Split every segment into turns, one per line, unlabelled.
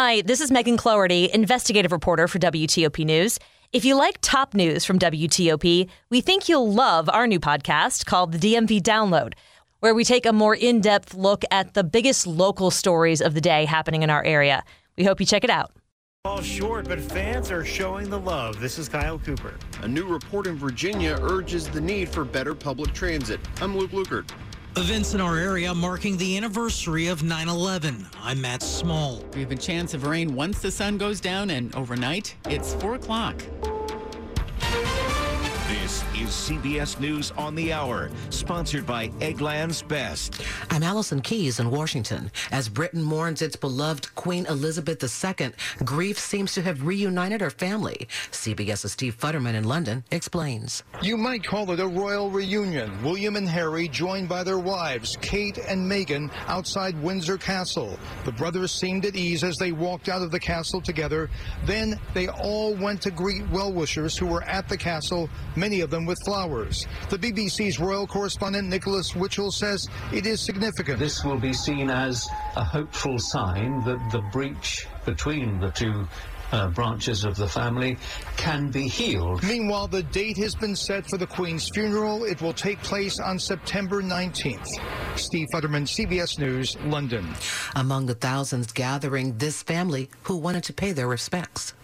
Hi, this is Megan Cloherty, investigative reporter for WTOP News. If you like top news from WTOP, we think you'll love our new podcast called the DMV Download, where we take a more in depth look at the biggest local stories of the day happening in our area. We hope you check it out.
Fall short, but fans are showing the love. This is Kyle Cooper.
A new report in Virginia urges the need for better public transit. I'm Luke Lukert.
Events in our area marking the anniversary of 9 11. I'm Matt Small.
We have a chance of rain once the sun goes down, and overnight, it's 4 o'clock.
This is CBS News on the Hour, sponsored by Eggland's Best.
I'm Allison Keyes in Washington. As Britain mourns its beloved Queen Elizabeth II, grief seems to have reunited her family. CBS's Steve Futterman in London explains.
You might call it a royal reunion. William and Harry joined by their wives, Kate and Meghan, outside Windsor Castle. The brothers seemed at ease as they walked out of the castle together. Then they all went to greet well-wishers who were at the castle, many of them with flowers. The BBC's royal correspondent Nicholas Witchell says it is significant.
This will be seen as a hopeful sign that the breach between the two uh, branches of the family can be healed.
Meanwhile, the date has been set for the Queen's funeral. It will take place on September 19th. Steve Futterman, CBS News, London.
Among the thousands gathering, this family who wanted to pay their respects.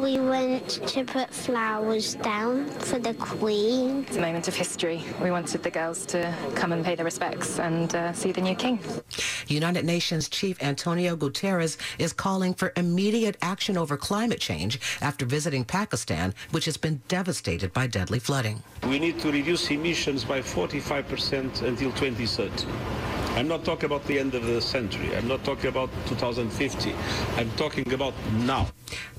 We went to put flowers down for the Queen.
It's a moment of history. We wanted the girls to come and pay their respects and uh, see the new king.
United Nations Chief Antonio Guterres is calling for immediate action over climate change after visiting Pakistan, which has been devastated by deadly flooding.
We need to reduce emissions by 45% until 2030. I'm not talking about the end of the century. I'm not talking about 2050. I'm talking about now.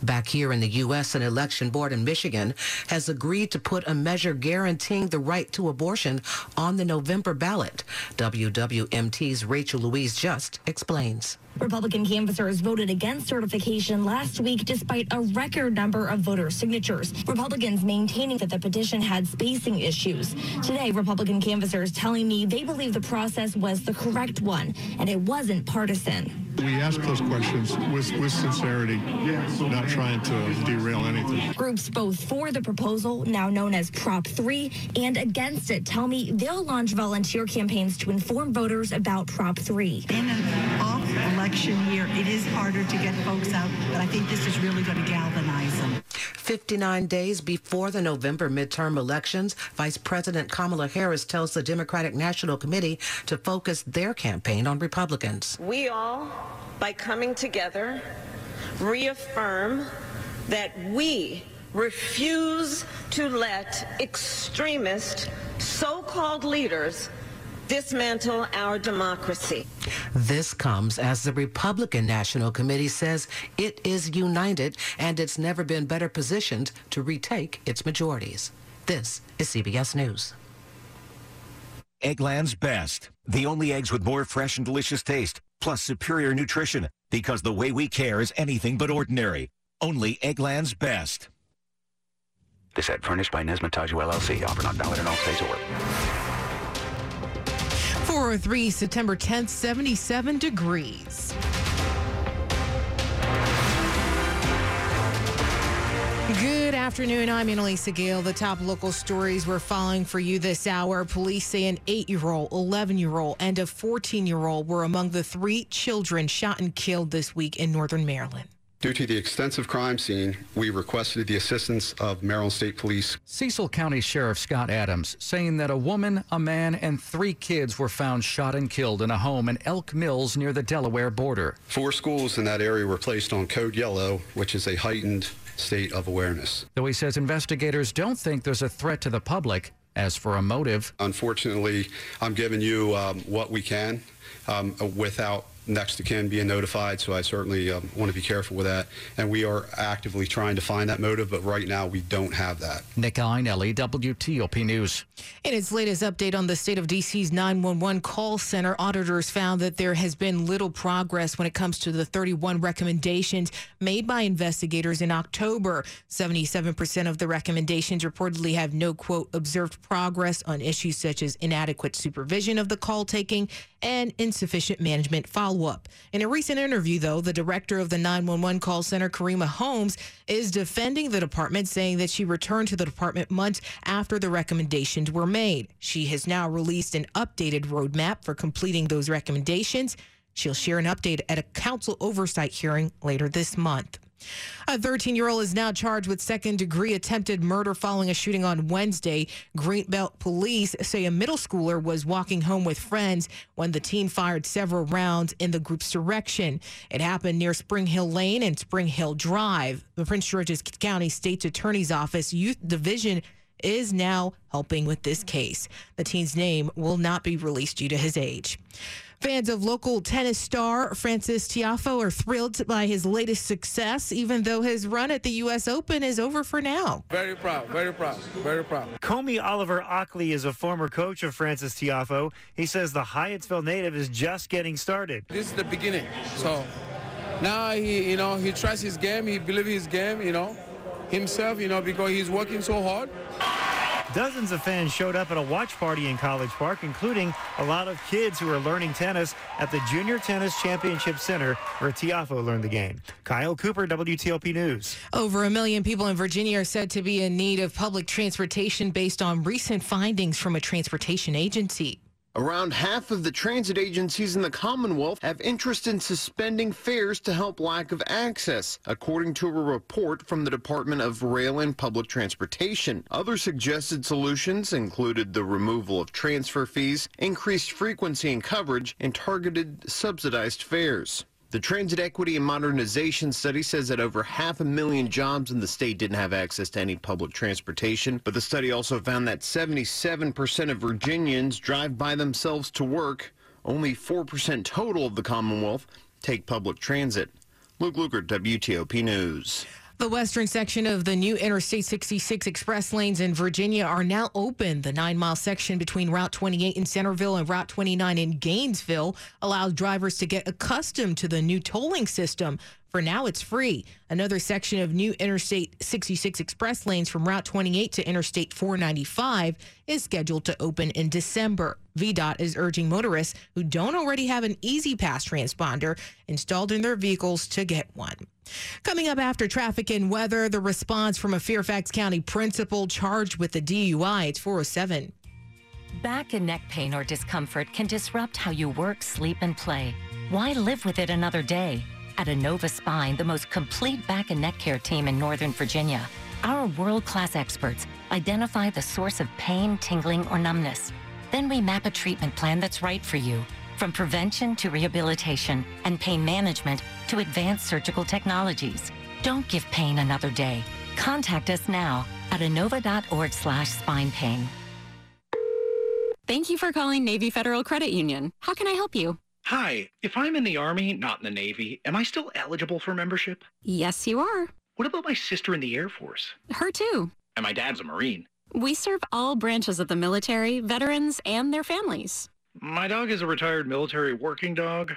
Back here in the U.S., an election board in Michigan has agreed to put a measure guaranteeing the right to abortion on the November ballot. WWMT's Rachel Louise Just explains.
Republican canvassers voted against certification last week despite a record number of voter signatures. Republicans maintaining that the petition had spacing issues. Today, Republican canvassers telling me they believe the process was the correct one and it wasn't partisan.
We ask those questions with, with sincerity, not trying to derail anything.
Groups both for the proposal, now known as Prop 3, and against it tell me they'll launch volunteer campaigns to inform voters about Prop 3.
In an off election year, it is harder to get folks out, but I think this is really going to galvanize them.
59 days before the November midterm elections, Vice President Kamala Harris tells the Democratic National Committee to focus their campaign on Republicans.
We all, by coming together, reaffirm that we refuse to let extremist so-called leaders dismantle our democracy.
This comes as the Republican National Committee says it is united and it's never been better positioned to retake its majorities. This is CBS News.
Eggland's Best. The only eggs with more fresh and delicious taste, plus superior nutrition. Because the way we care is anything but ordinary. Only Eggland's Best.
This ad furnished by Nesmataju LLC. Offer not valid in all states or
403 September 10th, 77 degrees. Good afternoon. I'm Anna-Lysa Gayle. The top local stories we're following for you this hour. Police say an eight year old, 11 year old, and a 14 year old were among the three children shot and killed this week in northern Maryland.
Due to the extensive crime scene, we requested the assistance of Maryland State Police.
Cecil County Sheriff Scott Adams saying that a woman, a man, and three kids were found shot and killed in a home in Elk Mills near the Delaware border.
Four schools in that area were placed on Code Yellow, which is a heightened state of awareness.
Though he says investigators don't think there's a threat to the public. As for a motive,
unfortunately, I'm giving you um, what we can um, without next to kin being notified, so I certainly um, want to be careful with that. And we are actively trying to find that motive, but right now we don't have that.
Nick Iannelli, WTOP News.
In its latest update on the state of DC's 911 call center, auditors found that there has been little progress when it comes to the 31 recommendations made by investigators in October. 77% of the recommendations reportedly have no, quote, observed progress on issues such as inadequate supervision of the call taking and insufficient management follow up. In a recent interview, though, the director of the 911 call center, Karima Holmes, is defending the department, saying that she returned to the department months after the recommendations were made. She has now released an updated roadmap for completing those recommendations. She'll share an update at a council oversight hearing later this month. A 13 year old is now charged with second degree attempted murder following a shooting on Wednesday. Greenbelt police say a middle schooler was walking home with friends when the teen fired several rounds in the group's direction. It happened near Spring Hill Lane and Spring Hill Drive. The Prince George's County State's Attorney's Office Youth Division is now helping with this case. The teen's name will not be released due to his age. Fans of local tennis star Frances Tiafoe are thrilled by his latest success, even though his run at the U.S. Open is over for now.
Very proud, very proud, very proud.
Comey Oliver Ockley is a former coach of Frances Tiafoe. He says the Hyattsville native is just getting started.
This is the beginning. So now he, you know, he trusts his game. He believes his game, you know, himself, you know, because he's working so hard.
Dozens of fans showed up at a watch party in College Park, including a lot of kids who are learning tennis at the Junior Tennis Championship Center, where Tiafoe learned the game. Kyle Cooper, WTOP News.
Over a million people in Virginia are said to be in need of public transportation based on recent findings from a transportation agency.
Around half of the transit agencies in the Commonwealth have interest in suspending fares to help lack of access, according to a report from the Department of Rail and Public Transportation. Other suggested solutions included the removal of transfer fees, increased frequency and coverage, and targeted subsidized fares. The Transit Equity and Modernization Study says that over half a million jobs in the state didn't have access to any public transportation. But the study also found that 77% of Virginians drive by themselves to work. Only 4% total of the Commonwealth take public transit. Luke Lukert, WTOP News.
The western section of the new Interstate 66 express lanes in Virginia are now open. The nine mile section between Route 28 in Centreville and Route 29 in Gainesville allows drivers to get accustomed to the new tolling system. For now, it's free. Another section of new Interstate 66 express lanes from Route 28 to Interstate 495 is scheduled to open in December. VDOT is urging motorists who don't already have an E-ZPass transponder installed in their vehicles to get one. Coming up after traffic and weather, the response from a Fairfax County principal charged with the DUI. It's 407.
Back and neck pain or discomfort can disrupt how you work, sleep, and play. Why live with it another day? At Inova Spine, the most complete back and neck care team in Northern Virginia, our world class experts identify the source of pain, tingling, or numbness. Then we map a treatment plan that's right for you. From prevention to rehabilitation and pain management to advanced surgical technologies. Don't give pain another day. Contact us now at inova.org slash spine pain.
Thank you for calling Navy Federal Credit Union. How can I help you?
Hi, if I'm in the Army, not in the Navy, am I still eligible for membership?
Yes, you are.
What about my sister in the Air Force?
Her too.
And my dad's a Marine.
We serve all branches of the military, veterans, and their families.
My dog is a retired military working dog.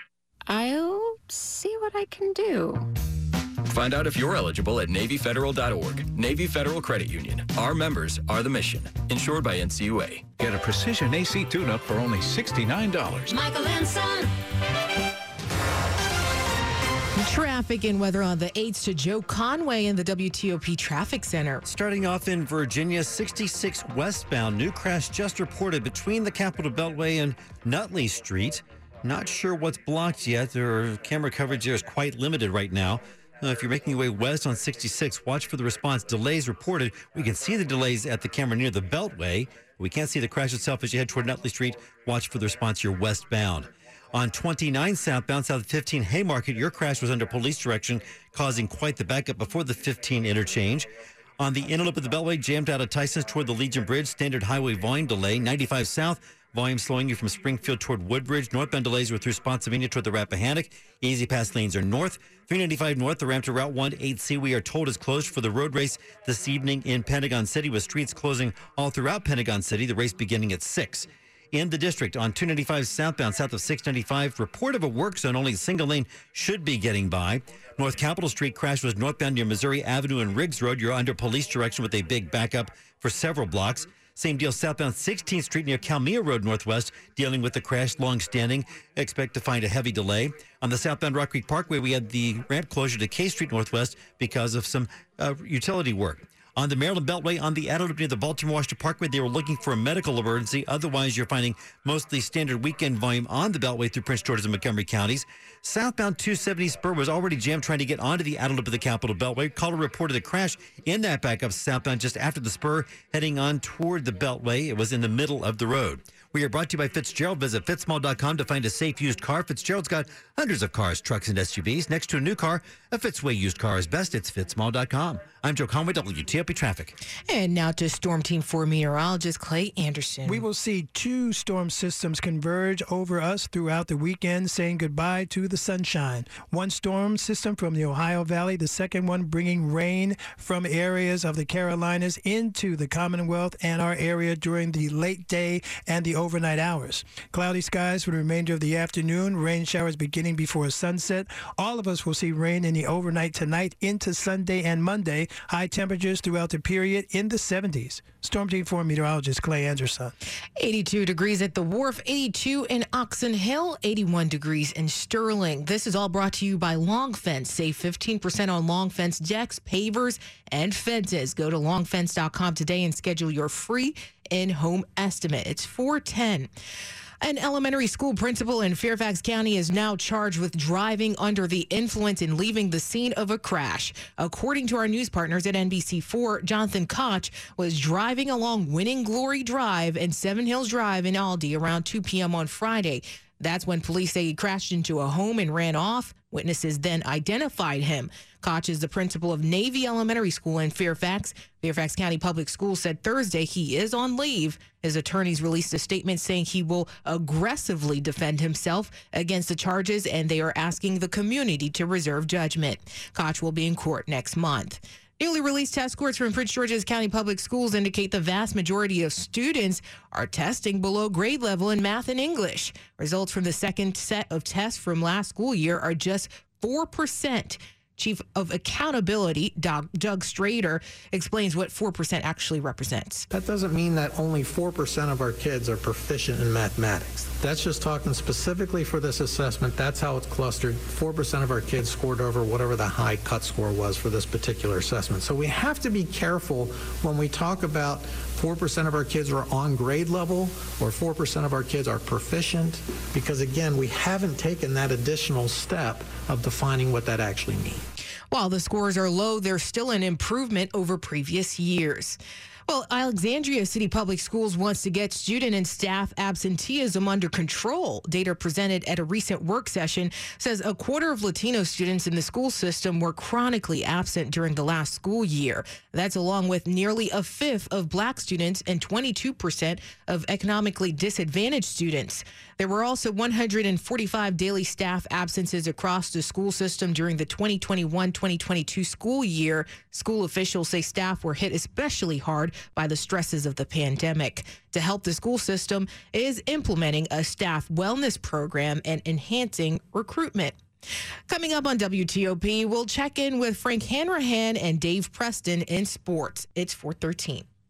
I'll see what I can do.
Find out if you're eligible at NavyFederal.org. Navy Federal Credit Union. Our members are the mission. Insured by NCUA.
Get a precision AC tune-up for only $69.
Michael and Son.
Traffic and weather on the 8th to Joe Conway in the WTOP Traffic Center.
Starting off in Virginia, 66 westbound. New crash just reported between the Capitol Beltway and Nutley Street. Not sure what's blocked yet. Their camera coverage there is quite limited right now. Uh, if you're making your way west on 66, watch for the response. Delays reported. We can see the delays at the camera near the Beltway. We can't see the crash itself as you head toward Nutley Street. Watch for the response. You're westbound. On 29 southbound, south of 15 Haymarket, your crash was under police direction, causing quite the backup before the 15 interchange. On the inner loop of the Beltway, jammed out of Tyson's toward the Legion Bridge, standard highway volume delay. 95 south, volume slowing you from Springfield toward Woodbridge. Northbound delays were through Spotsylvania toward the Rappahannock. E-ZPass lanes are north. 395 north, the ramp to Route 1 we are told is closed for the road race this evening in Pentagon City, with streets closing all throughout Pentagon City. The race beginning at 6 in the district on 295 southbound, south of 695. Report of a work zone, only single lane should be getting by. North Capitol Street crash was northbound near Missouri Avenue and Riggs Road. You're under police direction with a big backup for several blocks. Same deal southbound 16th Street near Kalmia Road Northwest, dealing with the crash long standing. Expect to find a heavy delay. On the southbound Rock Creek Parkway, we had the ramp closure to K Street Northwest because of some uh, utility work. On the Maryland Beltway, on the Adelaide near the Baltimore Washington Parkway, they were looking for a medical emergency. Otherwise, you're finding mostly standard weekend volume on the Beltway through Prince George's and Montgomery counties. Southbound 270 spur was already jammed trying to get onto the Adelaide of the Capitol Beltway. Caller reported a crash in that backup southbound just after the spur, heading on toward the Beltway. It was in the middle of the road. We are brought to you by Fitzgerald. Visit fitzmall.com to find a safe used car. Fitzgerald's got hundreds of cars, trucks, and SUVs. Next to a new car, a Fitzway used car is best. It's fitzmall.com. I'm Joe Conway, WTOP Traffic.
And now to Storm Team 4 meteorologist Clay Anderson.
We will see two storm systems converge over us throughout the weekend, saying goodbye to the sunshine. One storm system from the Ohio Valley, the second one bringing rain from areas of the Carolinas into the Commonwealth and our area during the late day and the overnight hours. Cloudy skies for the remainder of the afternoon, rain showers beginning before sunset. All of us will see rain in the overnight tonight into Sunday and Monday. High temperatures throughout the period in the 70s. Storm Team 4 meteorologist Clay Anderson.
82 degrees at the wharf, 82 in Oxon Hill, 81 degrees in Sterling. This is all brought to you by Long Fence. Save 15% on Long Fence decks, pavers, and fences. Go to longfence.com today and schedule your free in-home estimate. It's 410. An elementary school principal in Fairfax County is now charged with driving under the influence and leaving the scene of a crash. According to our news partners at NBC4, Jonathan Koch was driving along Winning Glory Drive and Seven Hills Drive in Aldie around 2 p.m. on Friday. That's when police say he crashed into a home and ran off. Witnesses then identified him. Koch is the principal of Navy Elementary School in Fairfax. Fairfax County Public Schools said Thursday he is on leave. His attorneys released a statement saying he will aggressively defend himself against the charges and they are asking the community to reserve judgment. Koch will be in court next month. Newly released test scores from Prince George's County Public Schools indicate the vast majority of students are testing below grade level in math and English. Results from the second set of tests from last school year are just 4%. Chief of Accountability, Doug, Strader, explains what 4% actually represents.
That doesn't mean that only 4% of our kids are proficient in mathematics. That's just talking specifically for this assessment. That's how it's clustered. 4% of our kids scored over whatever the high cut score was for this particular assessment. So we have to be careful when we talk about 4% of our kids are on grade level or 4% of our kids are proficient because, again, we haven't taken that additional step of defining what that actually means.
While the scores are low, they're still an improvement over previous years. Well, Alexandria City Public Schools wants to get student and staff absenteeism under control. Data presented at a recent work session says a quarter of Latino students in the school system were chronically absent during the last school year. That's along with nearly a fifth of black students and 22% of economically disadvantaged students. There were also 145 daily staff absences across the school system during the 2021 2022 school year. School officials say staff were hit especially hard by the stresses of the pandemic. To help the school system is implementing a staff wellness program and enhancing recruitment. Coming up on WTOP, we'll check in with Frank Hanrahan and Dave Preston in sports. It's 413.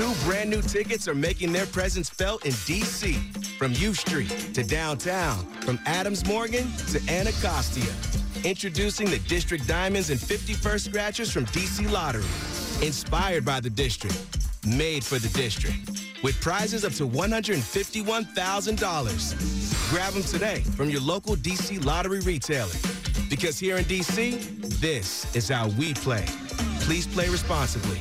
Two brand new tickets are making their presence felt in D.C. From U Street to downtown, from Adams Morgan to Anacostia. Introducing the District Diamonds and 51st Scratchers from DC Lottery. Inspired by the District, made for the District.
with prizes up to $151,000. Grab them today from your local DC lottery retailer. Because here in DC, this is how we play. Please play responsibly.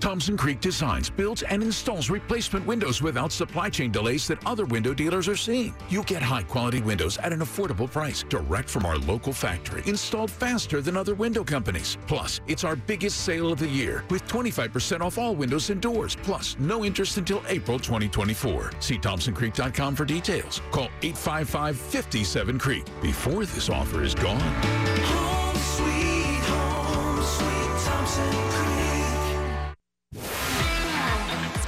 Thompson Creek designs, builds, and installs replacement windows without supply chain delays that other window dealers are seeing. You get high quality windows at an affordable price, direct from our local factory, installed faster than other window companies. Plus, it's our biggest sale of the year with 25% off all windows and doors, plus no interest until April 2024. See ThompsonCreek.com for details. Call 855 57 Creek before this offer is gone.
Home sweet home, sweet Thompson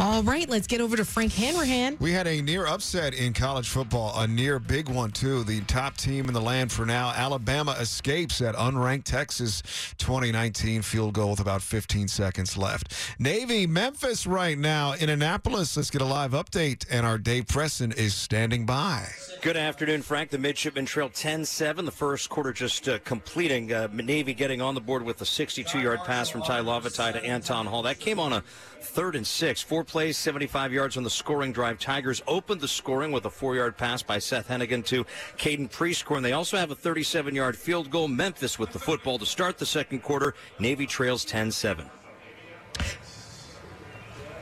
All right, let's get over to Frank Hanrahan.
We had a near upset in college football, a near big one, too. The top team in the land for now, Alabama, escapes at unranked Texas 2019 field goal with about 15 seconds left. Navy, Memphis right now in Annapolis. Let's get a live update, and our Dave Preston is standing by.
Good afternoon, Frank. The midshipmen trail 10-7. The first quarter just uh, completing. Uh, Navy getting on the board with a 62-yard pass from Tai Lavatai to Anton Hall. That came on a third and six. Four plays, 75 yards on the scoring drive. Tigers opened the scoring with a four-yard pass by Seth Henigan to Caden Prieskorn. And they also have a 37-yard field goal. Memphis with the football to start the second quarter. Navy trails 10-7.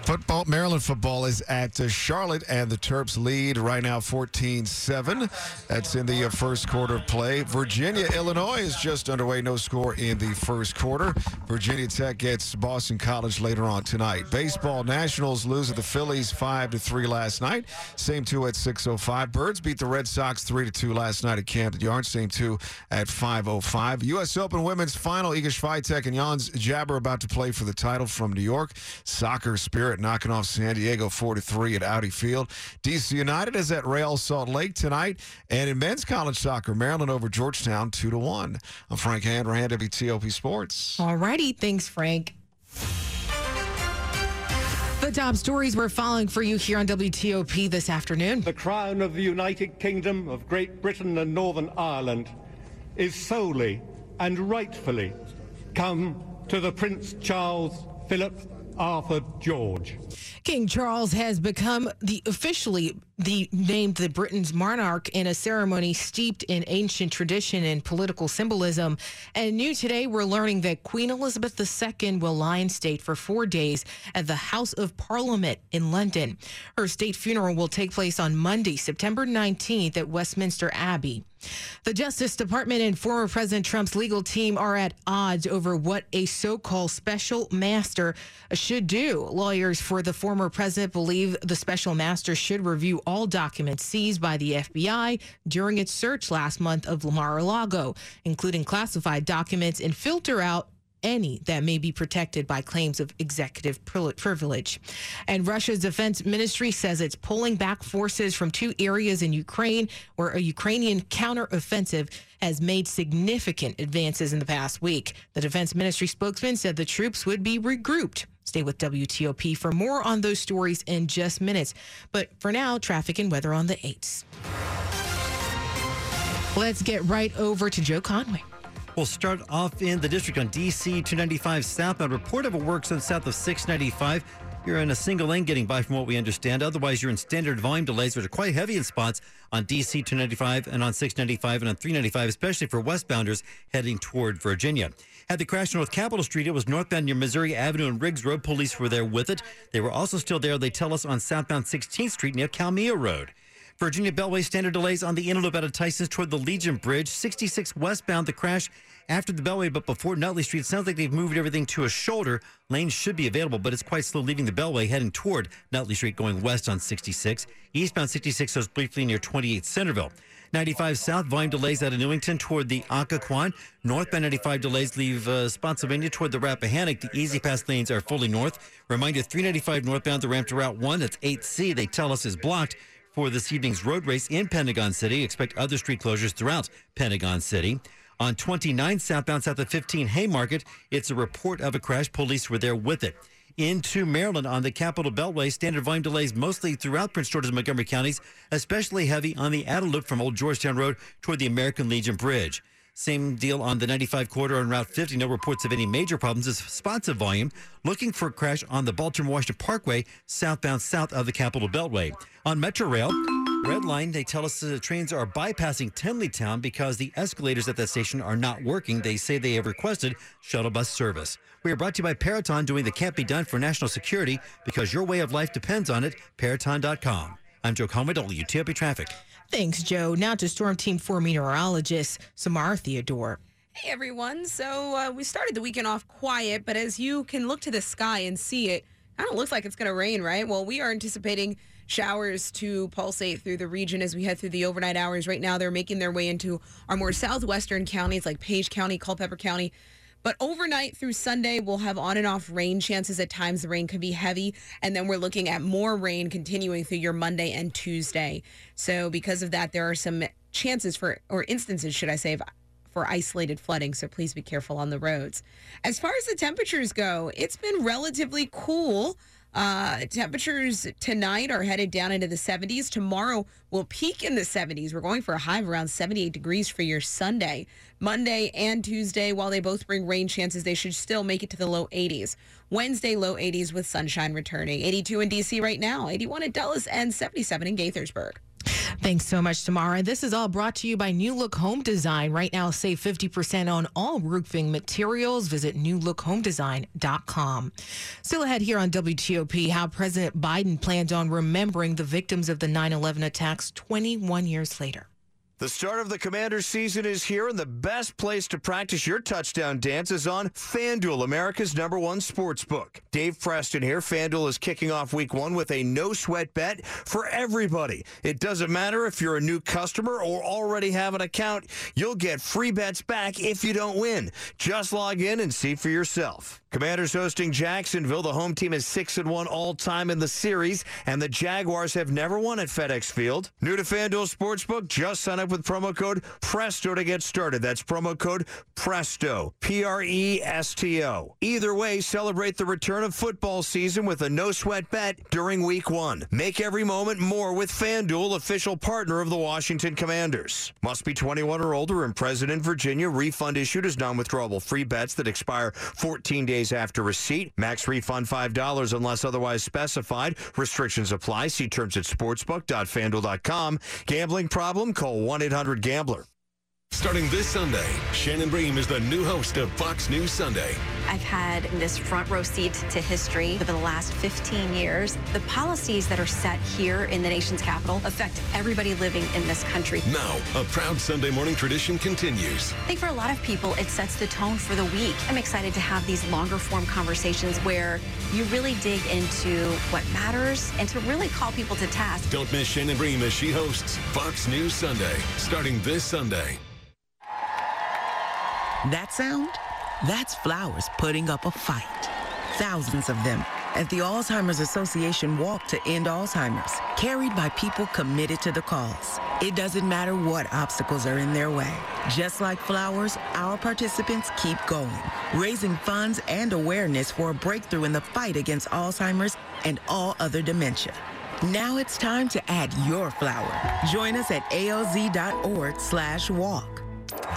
Football, Maryland football is at uh, Charlotte, and the Terps lead right now 14 7. That's in the uh, first quarter of play. Virginia, Illinois is just underway. No score in the first quarter. Virginia Tech gets Boston College later on tonight. Baseball, Nationals lose at the Phillies 5 to 3 last night. Same two at 6.05. Birds beat the Red Sox 3 to 2 last night at Camden Yards. Same two at 5.05. U.S. Open women's final. Iga Swiatek and Ons Jabeur about to play for the title from New York. Soccer Spirit knocking off San Diego 4 3 at Audi Field. DC United is at Real Salt Lake tonight. And in men's college soccer, Maryland over Georgetown 2 to 1. I'm Frank Hanrahan, WTOP Sports.
All righty. Thanks, Frank. The top stories we're following for you here on WTOP this afternoon.
The crown of the United Kingdom of Great Britain and Northern Ireland is solely and rightfully come to the Prince Charles Philip Arthur George.
King Charles has become the officially the named the Britain's monarch in a ceremony steeped in ancient tradition and political symbolism. And new today, we're learning that Queen Elizabeth II will lie in state for four days at the House of Parliament in London. Her state funeral will take place on Monday, September 19th at Westminster Abbey. The Justice Department and former President Trump's legal team are at odds over what a so called special master should do. Lawyers for the former president believe the special master should review all documents seized by the FBI during its search last month of Mar-a-Lago, including classified documents, and filter out any that may be protected by claims of executive privilege. And Russia's defense ministry says it's pulling back forces from two areas in Ukraine where a Ukrainian counteroffensive has made significant advances in the past week. The defense ministry spokesman said the troops would be regrouped. Stay with WTOP for more on those stories in just minutes. But for now, traffic and weather on the 8s. Let's get right over to Joe Conway.
We'll start off in the district on DC 295 southbound. Report of a work zone south of 695. You're in a single lane getting by from what we understand. Otherwise, you're in standard volume delays, which are quite heavy in spots on DC 295 and on 695 and on 395, especially for westbounders heading toward Virginia. Had the crash North Capitol Street, it was northbound near Missouri Avenue and Riggs Road. Police were there with it. They were also still there, they tell us, on southbound 16th Street near Kalmia Road. Virginia Beltway standard delays on the inner loop out of Tysons toward the Legion Bridge. 66 westbound, the crash after the Beltway, but before Nutley Street. Sounds like they've moved everything to a shoulder. Lanes should be available, but it's quite slow leaving the Beltway, heading toward Nutley Street, going west on 66. Eastbound 66 goes briefly near 28 Centreville. 95 south, volume delays out of Newington toward the Occoquan. Northbound 95 delays leave uh, Spotsylvania toward the Rappahannock. The E-ZPass lanes are fully north. Reminder 395 northbound, the ramp to Route 1, that's 8C, they tell us is blocked for this evening's road race in Pentagon City. Expect other street closures throughout Pentagon City. On 29 southbound south of 15 Haymarket, it's a report of a crash. Police were there with it. Into Maryland on the Capital Beltway, standard volume delays mostly throughout Prince George's and Montgomery counties, especially heavy on the outer loop from Old Georgetown Road toward the American Legion Bridge. Same deal on the 95 corridor on Route 50. No reports of any major problems. It's spots of volume. Looking for a crash on the Baltimore Washington Parkway, southbound south of the Capitol Beltway. On Metro Rail, Red Line, they tell us the trains are bypassing Tenleytown because the escalators at that station are not working. They say they have requested shuttle bus service. We are brought to you by Peraton doing the can't be done for national security because your way of life depends on it. Peraton.com. I'm Joe Conway, WTOP Traffic.
Thanks, Joe. Now to Storm Team 4 meteorologist Somara Theodore.
Hey everyone. So uh, we started the weekend off quiet, but as you can look to the sky and see it, kind of looks like it's going to rain, right? Well, we are anticipating showers to pulsate through the region as we head through the overnight hours. Right now, they're making their way into our more southwestern counties like Page County, Culpeper County. But overnight through Sunday, we'll have on and off rain chances. At times, the rain could be heavy. And then we're looking at more rain continuing through your Monday and Tuesday. So, because of that, there are some chances for, or instances, should I say, of for isolated flooding, so please be careful on the roads. As far as the temperatures go, it's been relatively cool. Uh, temperatures tonight are headed down into the 70s. Tomorrow will peak in the 70s. We're going for a high of around 78 degrees for your Sunday. Monday and Tuesday, while they both bring rain chances, they should still make it to the low 80s. Wednesday, low 80s with sunshine returning. 82 in DC right now, 81 in Dulles, and 77 in Gaithersburg.
Thanks so much, Somara. This is all brought to you by New Look Home Design. Right now, save 50% on all roofing materials. Visit newlookhomedesign.com. Still ahead here on WTOP, how President Biden plans on remembering the victims of the 9 11 attacks 21 years later.
The start of the Commanders season is here, and the best place to practice your touchdown dance is on FanDuel, America's number one sports book. Dave Preston here. FanDuel is kicking off week one with a no sweat bet for everybody. It doesn't matter if you're a new customer or already have an account, you'll get free bets back if you don't win. Just log in and see for yourself. Commanders hosting Jacksonville. The home team is 6 and 1 all time in the series, and the Jaguars have never won at FedEx Field. New to FanDuel Sportsbook, just sign up with promo code PRESTO to get started. That's promo code PRESTO, P R E S T O. Either way, celebrate the return of football season with a no sweat bet during week one. Make every moment more with FanDuel, official partner of the Washington Commanders. Must be 21 or older and present in Virginia. Refund issued as non withdrawable free bets that expire 14 days after receipt. Max refund $5 unless otherwise specified. Restrictions apply. See terms at sportsbook.fanduel.com. Gambling problem? Call 1 800 Gambler.
Starting this Sunday, Shannon Bream is the new host of Fox News Sunday.
I've had this front row seat to history for the last 15 years. The policies that are set here in the nation's capital affect everybody living in this country.
Now, a proud Sunday morning tradition continues.
I think for a lot of people, it sets the tone for the week. I'm excited to have these longer form conversations where you really dig into what matters and to really call people to task.
Don't miss Shannon Bream as she hosts Fox News Sunday, starting this Sunday.
That sound? That's flowers putting up a fight. Thousands of them at the Alzheimer's Association Walk to End Alzheimer's, carried by people committed to the cause. It doesn't matter what obstacles are in their way. Just like flowers, our participants keep going, raising funds and awareness for a breakthrough in the fight against Alzheimer's and all other dementia. Now it's time to add your flower. Join us at alz.org slash walk.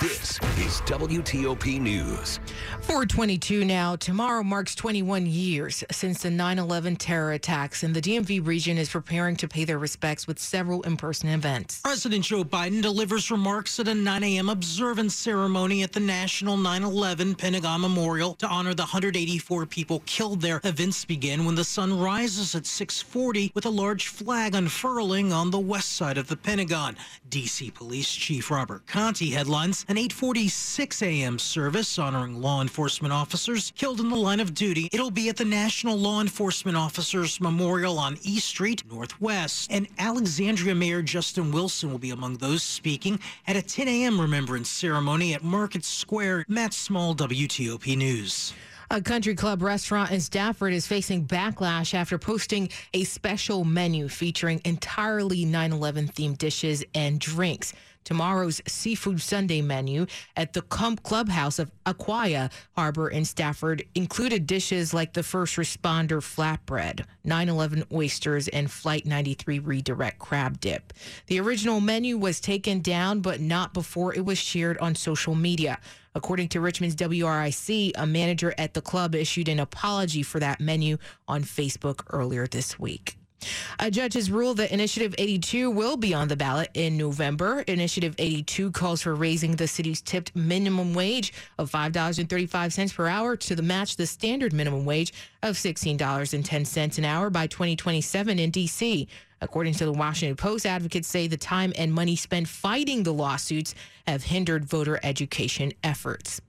This is WTOP News.
422 now. Tomorrow marks 21 years since the 9 11 terror attacks, and the DMV region is preparing to pay their respects with several in person events.
President Joe Biden delivers remarks at a 9 a.m. observance ceremony at the National 9 11 Pentagon Memorial to honor the 184 people killed there. Events begin when the sun rises at 640 with a large flag unfurling on the west side of the Pentagon. D.C. Police Chief Robert Contee headlines an 8:46 a.m. service honoring law enforcement officers killed in the line of duty. It'll be at the National Law Enforcement Officers Memorial on East Street Northwest. And Alexandria Mayor Justin Wilson will be among those speaking at a 10 a.m. remembrance ceremony at Market Square. Matt Small, WTOP News.
A country club restaurant in Stafford is facing backlash after posting a special menu featuring entirely 9 11 themed dishes and drinks. Tomorrow's Seafood Sunday menu at the Club Clubhouse of Aquia Harbor in Stafford included dishes like the first responder flatbread, 911 oysters, and Flight 93 redirect crab dip. The original menu was taken down, but not before it was shared on social media. According to Richmond's WRIC, a manager at the club issued an apology for that menu on Facebook earlier this week. Uh, A judge has ruled that Initiative 82 will be on the ballot in November. Initiative 82 calls for raising the city's tipped minimum wage of $5.35 per hour to the match the standard minimum wage of $16.10 an hour by 2027 in D.C. According to the Washington Post, advocates say the time and money spent fighting the lawsuits have hindered voter education efforts.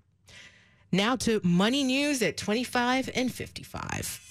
Now to money news at 25 and 55.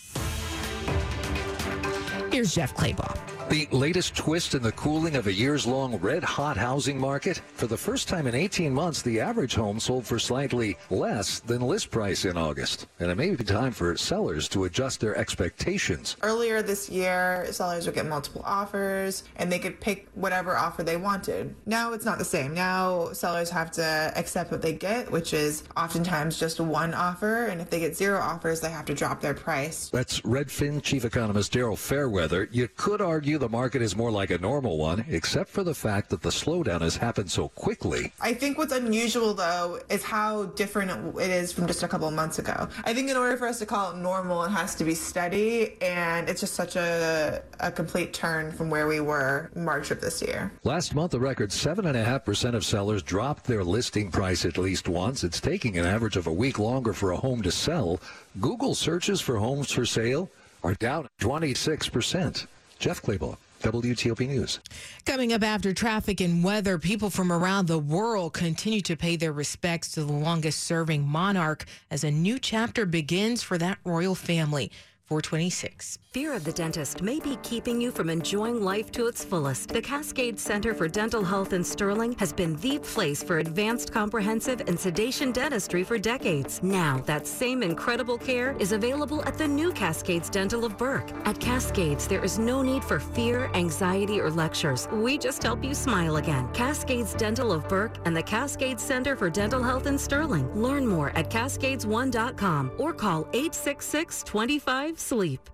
Here's Jeff Clabaugh.
The latest twist in the cooling of a years long red hot housing market. For the first time in 18 months, the average home sold for slightly less than list price in August. And it may be time for sellers to adjust their expectations.
Earlier this year, sellers would get multiple offers and they could pick whatever offer they wanted. Now it's not the same. Now sellers have to accept what they get, which is oftentimes just one offer. And if they get zero offers, they have to drop their price.
That's Redfin chief economist Daryl Fairweather. You could argue the market is more like a normal one, except for the fact that the slowdown has happened so quickly.
I think what's unusual though is how different it is from just a couple of months ago. I think in order for us to call it normal, it has to be steady, and it's just such a, a complete turn from where we were March of this year.
Last month, a record 7.5% of sellers dropped their listing price at least once. It's taking an average of a week longer for a home to sell. Google searches for homes for sale are down 26%. Jeff Clabaugh, WTOP News.
Coming up after traffic and weather, people from around the world continue to pay their respects to the longest serving monarch as a new chapter begins for that royal family. 426.
Fear of the dentist may be keeping you from enjoying life to its fullest. The Cascade Center for Dental Health in Sterling has been the place for advanced comprehensive and sedation dentistry for decades. Now, that same incredible care is available at the new Cascades Dental of Burke. At Cascades, there is no need for fear, anxiety, or lectures. We just help you smile again. Cascades Dental of Burke and the Cascades Center for Dental Health in Sterling. Learn more at cascades1.com or call 866 25 Sleep.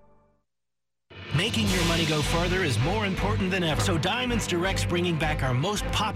Making your money go further is more important than ever. So Diamonds Direct's bringing back our most popular